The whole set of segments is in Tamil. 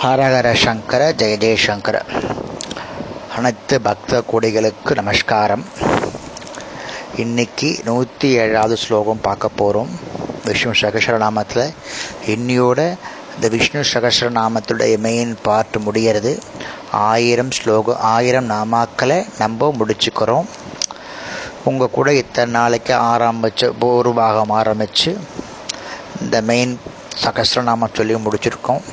ஹரஹர சங்கர ஜெய ஜெயசங்கர அனைத்து பக்த கோடிகளுக்கு நமஸ்காரம். இன்னைக்கு நூற்றி ஏழாவது ஸ்லோகம் பார்க்க போகிறோம் விஷ்ணு சகசரநாமத்தில். இன்னையோட இந்த விஷ்ணு சகசரநாமத்துடைய மெயின் பார்ட் முடிகிறது ஆயிரம் ஸ்லோகம் ஆயிரம் நாமாக்களை நம்ம முடிச்சுக்கிறோம். உங்கள் கூட இத்தனை நாளைக்கு ஆரம்பித்து போர்வாகம் ஆரம்பித்து இந்த மெயின் சகசரநாமம் சொல்லி முடிச்சிருக்கோம்.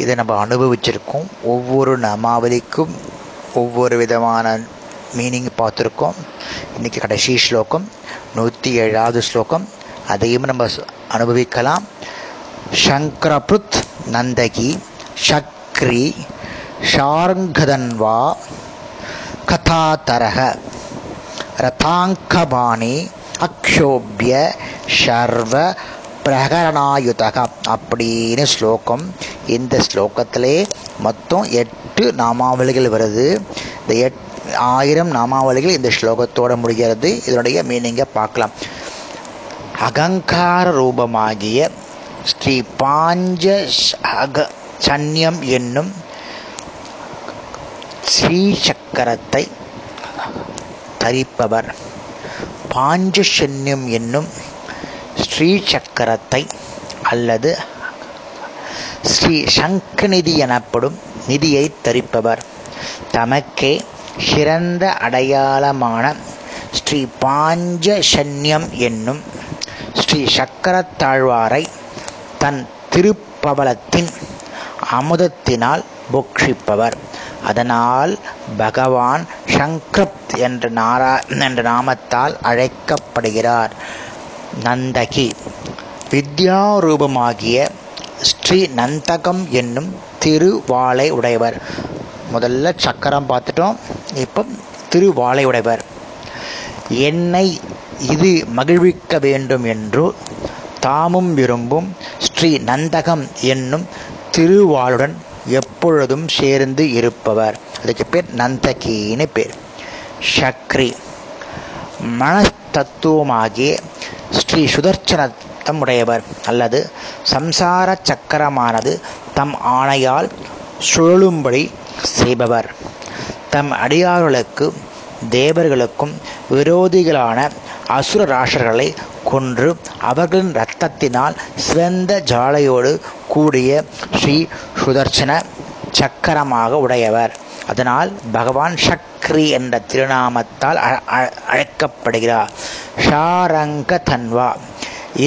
இதை நம்ம அனுபவிச்சிருக்கோம். ஒவ்வொரு நமாவலிக்கும் ஒவ்வொரு விதமான மீனிங் பார்த்துருக்கோம். இன்னைக்கு கடைசி ஸ்லோகம் நூற்றி ஏழாவது ஸ்லோகம். அதையும் நம்ம அனுபவிக்கலாம். சங்கரபுத் நந்தகி சக்ரி ஷார்கதன்வா கதாதரக ரதாங்கபாணி அக்ஷோபிய ஷர்வ பிரகரணாயுதக அப்படின்னு ஸ்லோகம் இந்த ஸ்லோகத்திலே மொத்தம் எட்டு நாமாவளிகள் வருது. இந்த எட் ஆயிரம் நாமாவளிகள் இந்த ஸ்லோகத்தோட முடிகிறது. இதனுடைய மீனிங்கை பார்க்கலாம். அகங்கார ரூபமாகிய ஸ்ரீ பாஞ்ச அக சன்யம் என்னும் ஸ்ரீ சக்கரத்தை தரிப்பவர் பாஞ்சசன்யம் என்னும் ஸ்ரீ சக்கரத்தை அல்லது ஸ்ரீ சங்கநிதி எனப்படும் நிதியை தரிப்பவர். தமக்கே சிறந்த அடையாளமான ஸ்ரீ பாஞ்சசன்யம் என்னும் ஸ்ரீ சக்கரத்தாழ்வாரை தன் திருப்பவலத்தின் அமுதத்தினால் போக்ஷிப்பவர். அதனால் பகவான் சங்கரப் என்ற நாரா என்ற நாமத்தால் அழைக்கப்படுகிறார். நந்தகி. வித்யாரூபமாகிய ஸ்ரீ நந்தகம் என்னும் திருவாளை உடையவர். முதல்ல சக்கரம் பார்த்துட்டோம். இப்போ திருவாளை உடையவர். என்னை இது மகிழ்விக்க வேண்டும் என்று தாமும் விரும்பும் ஸ்ரீ நந்தகம் என்னும் திருவாளுடன் எப்பொழுதும் சேர்ந்து இருப்பவர். அதுக்கு பேர் நந்தகின்னு பேர். சக்ரி. மனத்தத்துவமாகிய ஸ்ரீ சுதர்சனத்தம் உடையவர் அல்லது சம்சார சக்கரமானது தம் ஆணையால் சுழலும்படி செய்பவர். தம் அடியார்களுக்கு தேவர்களுக்கும் விரோதிகளான அசுர ராஷர்களை கொன்று அவர்களின் இரத்தத்தினால் சிவந்த ஜாலையோடு கூடிய ஸ்ரீ சுதர்சன சக்கரமாக உடையவர். அதனால் பகவான் சக்ரி என்ற திருநாமத்தால் அழைக்கப்படுகிறார். ஷாரங்க தன்வா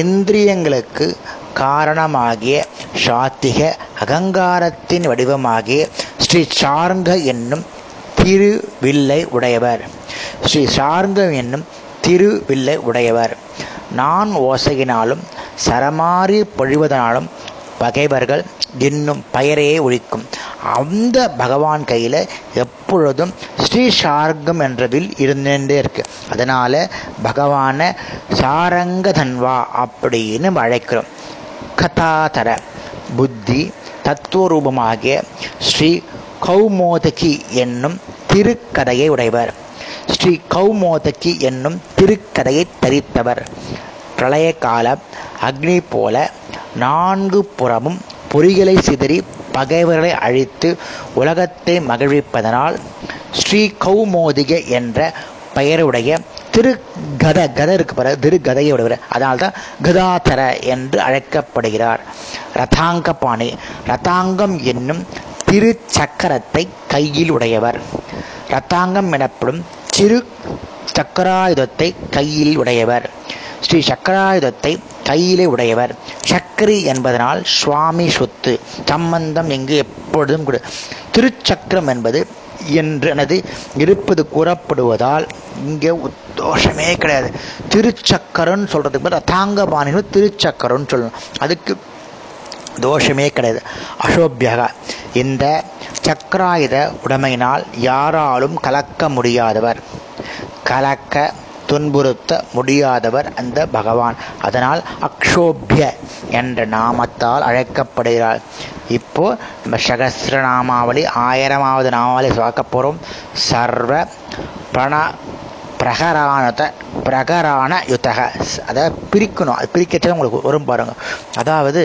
இந்திரியங்களுக்கு காரணமாகிய சாத்திக அகங்காரத்தின் வடிவமாகிய ஸ்ரீ சார்ங்க என்னும் திருவில்லை உடையவர். ஸ்ரீ சார்ங்கம் என்னும் திருவில்லை உடையவர். நான் ஓசையினாலும் சரமாரி பொழிவதனாலும் பகைவர்கள் என்னும் பெயரையே ஒழிக்கும். அந்த பகவான் கையில் எப்பொழுதும் ஸ்ரீ சார்கம் என்ற வில் இருந்துட்டே இருக்கு. அதனால பகவான சாரங்க தன்வா அப்படின்னு அழைக்கிறோம். கதாதர புத்தி தத்துவரூபமாகிய ஸ்ரீ கௌமோதகி என்னும் திருக்கதையை உடையவர். ஸ்ரீ கௌமோதகி என்னும் திருக்கதையை தரித்தவர். பிரளய கால அக்னி போல நான்கு புறமும் பொறிகளை சிதறி பகைவர்களை அழித்து உலகத்தை மகிழ்விப்பதனால் ஸ்ரீ கௌமோதிக என்ற பெயருடைய திரு கத கதை இருக்கு பாரு திரு கதையை உடையவர் அதனால தான் கதாதர என்று அழைக்கப்படுகிறார். ரதாங்க பாணி ரதாங்கம் என்னும் திருச்சக்கரத்தை கையில் உடையவர் ரத்தாங்கம் எனப்படும் சிறு சக்கராயுதத்தை கையில் உடையவர் ஸ்ரீ சக்கராயுதத்தை கையிலே உடையவர். சக்கரி என்பதனால் சுவாமி சொத்து சம்பந்தம் இங்கு எப்பொழுதும் கூட. திருச்சக்கரம் என்பது என்றனது இருப்பது கூறப்படுவதால் இங்கே தோஷமே கிடையாது. திருச்சக்கரம்னு சொல்றதுக்கு பதில் ரத்தாங்கபாணிகள் திருச்சக்கரம்னு சொல்லணும். அதுக்கு தோஷமே கிடையாது. அசோபியகா இந்த சக்கராயுத உடைமையினால் யாராலும் கலக்க முடியாதவர். கலக்க துன்புறுத்த முடியாதவர் அந்த பகவான். அதனால் அக்ஷோபிய என்ற நாமத்தால் அழைக்கப்படுகிறார். இப்போ நம்ம சகசிரநாமாவளி ஆயிரமாவது நாமாவளி பார்க்க போகிறோம் சர்வ பிரண பிரகரானத பிரகரான யுத்தக அதை பிரிக்கணும். அது பிரிக்கச்சே உங்களுக்கு வரும் பாருங்க. அதாவது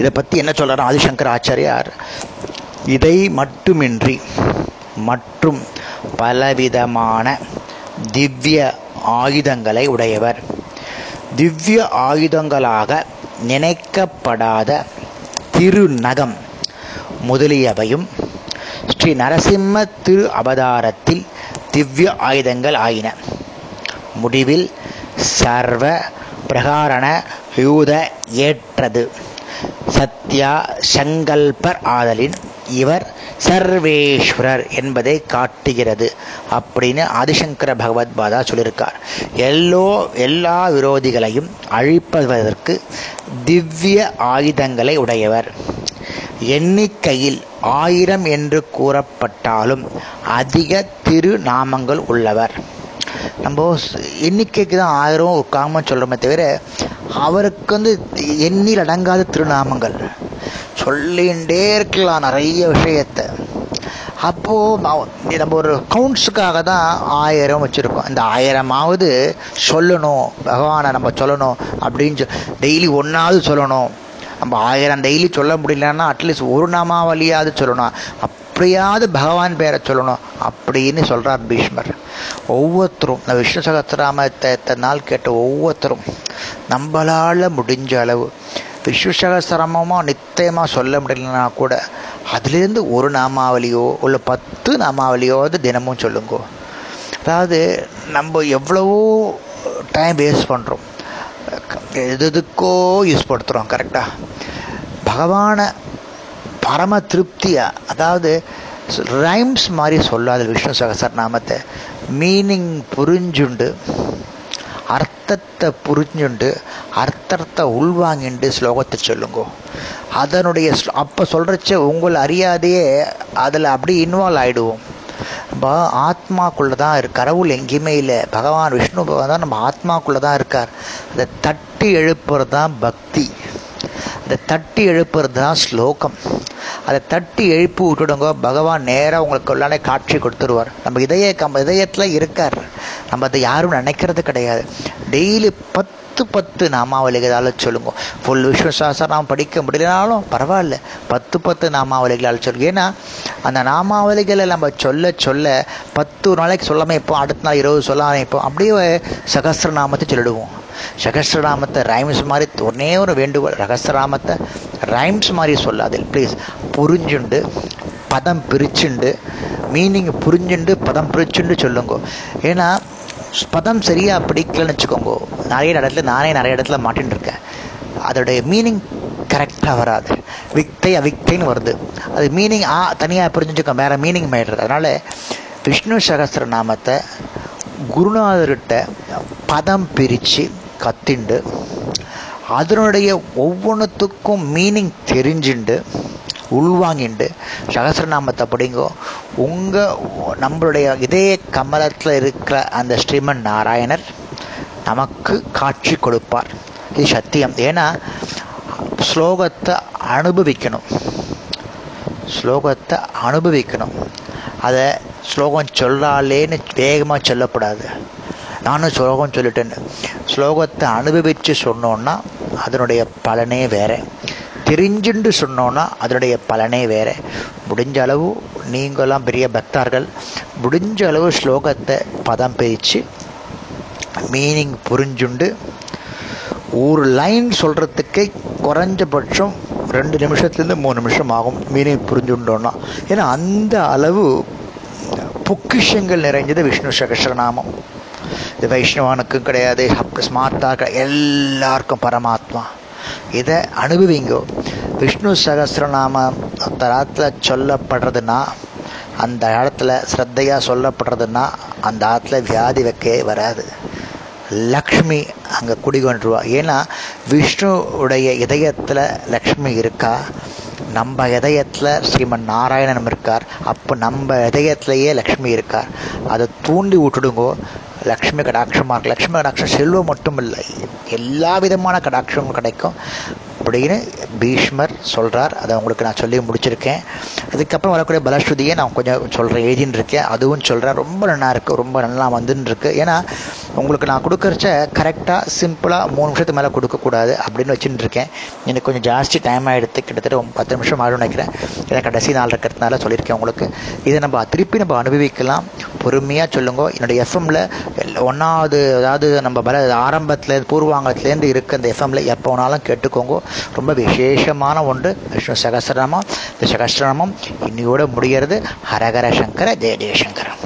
இதை பற்றி என்ன சொல்கிறார் ஆதிசங்கர் ஆச்சாரியார்? இதை மட்டுமின்றி மற்றும் பலவிதமான திவ்ய ஆயுதங்களை உடையவர். திவ்ய ஆயுதங்களாக நினைக்கப்படாத திருநகம் முதலியவையும் ஸ்ரீ நரசிம்ம திரு அவதாரத்தில் திவ்ய ஆயுதங்கள் ஆயின. முடிவில் சர்வ பிரகாரண யூத ஏற்றது. சத்யா சங்கல்பர் ஆதலின் இவர் சர்வேஸ்வரர் என்பதை காட்டுகிறது அப்படின்னு ஆதிசங்கர பகவத் பாதா சொல்லியிருக்கார். எல்லோ எல்லா விரோதிகளையும் அழிப்பதற்கு திவ்ய ஆயுதங்களை உடையவர். எண்ணிக்கையில் ஆயிரம் என்று கூறப்பட்டாலும் அதிக திருநாமங்கள் உள்ளவர். நம்ம எண்ணிக்கைக்கு தான் ஆயிரம் காமம் சொல்கிறோமே தவிர அவருக்கு வந்து எண்ணில் அடங்காத திருநாமங்கள். சொல்லிகிட்டே இருக்கலாம் நிறைய விஷயத்தை. அப்போது நம்ம ஒரு கவுண்ட்ஸுக்காக தான் ஆயிரம் வச்சுருக்கோம். இந்த ஆயிரமாவது சொல்லணும். பகவானை நம்ம சொல்லணும் அப்படின்னு டெய்லி ஒன்றாவது சொல்லணும். நம்ம ஆயிரம் டெய்லி சொல்ல முடியலன்னா அட்லீஸ்ட் ஒரு நாமாவளியாவது சொல்லணும். அப் அப்படியாவது பகவான் பேரை சொல்லணும் அப்படின்னு சொல்கிறார் பீஷ்மர். ஒவ்வொருத்தரும் இந்த விஷ்ணு சகசிராமத்தை எத்தனை நாள் கேட்ட ஒவ்வொருத்தரும் நம்மளால் முடிஞ்ச அளவு விஷ்ணு சகசிரமமாக நித்தியமாக சொல்ல முடியலன்னா கூட அதுலேருந்து ஒரு நாமாவளியோ இல்லை பத்து நாமாவளியோவது தினமும் சொல்லுங்கோ. அதாவது நம்ம எவ்வளவோ டைம் வேஸ்ட் பண்ணுறோம் எது எதுக்கோ யூஸ் படுத்துகிறோம் கரெக்டாக பகவானை பரம திருப்தியாக அதாவது ரைம்ஸ் மாதிரி சொல்லாத விஷ்ணு சகசர் நாமத்தை மீனிங் புரிஞ்சுண்டு அர்த்தத்தை புரிஞ்சுண்டு அர்த்தத்தை உள்வாங்கிண்டு ஸ்லோகத்தை சொல்லுங்கோ. அதனுடைய அப்போ சொல்கிறச்ச உங்களை அறியாதையே அதில் அப்படி இன்வால்வ் ஆகிடுவோம் நம்ம ஆத்மாக்குள்ளே தான் இருக்கு கடவுள் எங்கேயுமே இல்லை. பகவான் விஷ்ணு பகவான் தான் நம்ம ஆத்மாக்குள்ளே தான் இருக்கார். அதை தட்டி எழுப்புறது தான் பக்தி. அதை தட்டி எழுப்புறது தான் ஸ்லோகம். அதை தட்டி எழுப்பி விட்டுடுங்க. பகவான் நேராக உங்களுக்கு உள்ளானே காட்சி கொடுத்துருவார். நம்ம இதய நம்ம இதயத்தில் இருக்கார். நம்ம அதை யாரும் நினைக்கிறது கிடையாது. டெய்லி பத்து பத்து நாமாவலிகளால் சொல்லுங்க. ஃபுல் விஸ்வசாசனம் படிக்க முடியலனாலும் பரவாயில்ல. பத்து பத்து நாமாவலிகளால் சொல்லுங்க. ஏன்னா அந்த நாமாவலிகளை நம்ம சொல்ல சொல்ல பத்து நாளைக்கு சொல்லாமல் இப்போ அடுத்த நாள் இருபது சொல்லாமல் இப்போ அப்படியே சகசிரநாமத்தை சொல்லிடுவோம். சகசிரநாமத்தை ரைம்ஸ் மாதிரி ஒன்னே ஒரு வேண்டுகோள் ரகசிரநாமத்தை ரைம்ஸ் மாதிரி சொல்லாது ப்ளீஸ் புரிஞ்சுண்டு பதம் பிரிச்சுண்டு மீனிங் புரிஞ்சுண்டு பதம் பிரிச்சுண்டு சொல்லுங்க. ஏன்னா பதம் சரியாக பிடிக்கலன்னு வச்சுக்கோங்க. நிறைய இடத்துல நானே நிறைய இடத்துல மாட்டின்னு இருக்கேன் அதோடைய மீனிங் கரெக்டாக வராது. விக்தை அவிக்தைன்னு வருது. அது மீனிங் ஆ தனியாக புரிஞ்சுக்கோ வேறு மீனிங் மாயிடுறது அதனால் விஷ்ணு சகசிர நாமத்தை குருநாதர்கிட்ட பதம் பிரித்து கத்திண்டு அதனுடைய ஒவ்வொன்றுத்துக்கும் மீனிங் தெரிஞ்சுண்டு உள்வாங்கிண்டு சகசிரநாமத்தை படிங்கோ. உங்கள் நம்மளுடைய இதய கமலத்தில் இருக்கிற அந்த ஸ்ரீமன் நாராயணர் நமக்கு காட்சி கொடுப்பார். இது சத்தியம். ஏன்னா ஸ்லோகத்தை அனுபவிக்கணும். ஸ்லோகத்தை அனுபவிக்கணும். அதை ஸ்லோகம் சொல்லாலேன்னு வேகமாக சொல்லக்கூடாது நானும் ஸ்லோகம் சொல்லிட்டேன். ஸ்லோகத்தை அனுபவித்து சொன்னோன்னா அதனுடைய பலனே வேற. தெரிஞ்சுண்டு சொன்னோன்னா அதனுடைய பலனே வேற. முடிஞ்ச அளவு நீங்களாம் பெரிய பக்தார்கள் முடிஞ்ச அளவு ஸ்லோகத்தை பதம் பிரித்து மீனிங் புரிஞ்சுண்டு ஒரு லைன் சொல்கிறதுக்கு குறைஞ்சபட்சம் ரெண்டு நிமிஷத்துலேருந்து மூணு நிமிஷம் ஆகும் மீனிங் புரிஞ்சுண்டோன்னா ஏன்னா அந்த அளவு பொக்கிஷங்கள் நிறைஞ்சது விஷ்ணு சகசரநாமம். இது வைஷ்ணவனுக்கும் கிடையாது ஸ்மார்த்தாக எல்லாருக்கும் பரமாத்மா. இதை அனுபவிங்கோ. விஷ்ணு சகசிரநாமம் தரத்தில் சொல்லப்படுறதுன்னா அந்த இடத்துல ஸ்ரத்தையாக சொல்லப்படுறதுன்னா அந்த இடத்துல வியாதி வைக்கவே வராது. லக்ஷ்மி அங்கே குடிகொண்டுருவா. ஏன்னா விஷ்ணுவுடைய இதயத்தில் லக்ஷ்மி இருக்கா? நம்ம இதயத்தில் ஸ்ரீமன் நாராயணன் இருக்கார். அப்போ நம்ம இதயத்திலேயே லக்ஷ்மி இருக்கார். அதை தூண்டி விட்டுடுங்கோ. லக்ஷ்மி கடாட்சமாக இருக்கு. லக்ஷ்மி கடாட்சம் செல்வம் மட்டும் இல்லை எல்லா விதமான கடாட்சமும் கிடைக்கும். அப்படின்னு பீஷ்மர் சொல்கிறார் அதை உங்களுக்கு நான் சொல்லி முடிச்சிருக்கேன். அதுக்கப்புறம் வரக்கூடிய பலஸ்ருதியை நான் கொஞ்சம் சொல்கிறேன் எழுதின்னு இருக்கேன் அதுவும் சொல்கிறேன் ரொம்ப நல்லா இருக்குது ரொம்ப நல்லா வந்துன்னு இருக்கு ஏன்னா உங்களுக்கு நான் கொடுக்குறச்ச கரெக்டாக சிம்பிளாக மூணு நிமிஷத்துக்கு மேலே கொடுக்கக்கூடாது அப்படின்னு வச்சுட்டு இருக்கேன் எனக்கு கொஞ்சம் ஜாஸ்தி டைம் ஆகிடுது கிட்டத்தட்ட ஒரு பத்து நிமிஷம் ஆகும் நினைக்கிறேன். ஏன்னா கடைசி நாள் இருக்கிறதுனால சொல்லியிருக்கேன் உங்களுக்கு. இதை நம்ம திருப்பி நம்ம அனுபவிக்கலாம். பொறுமையாக சொல்லுங்க. என்னுடைய எஃப்எம்ல ஒன்றாவது அதாவது நம்ம பல ஆரம்பத்தில் பூர்வாங்கத்துலேருந்து இருக்க இந்த எஃப்எம்ல எப்போ வேணாலும் கேட்டுக்கோங்க. ரொம்ப விசேஷமான ஒன்று. விஷ்ணு சகசிரநாமம் இந்த சகசிரநாமம் இன்னையோட முடிகிறது ஹரஹர சங்கர ஜெய ஜெயசங்கர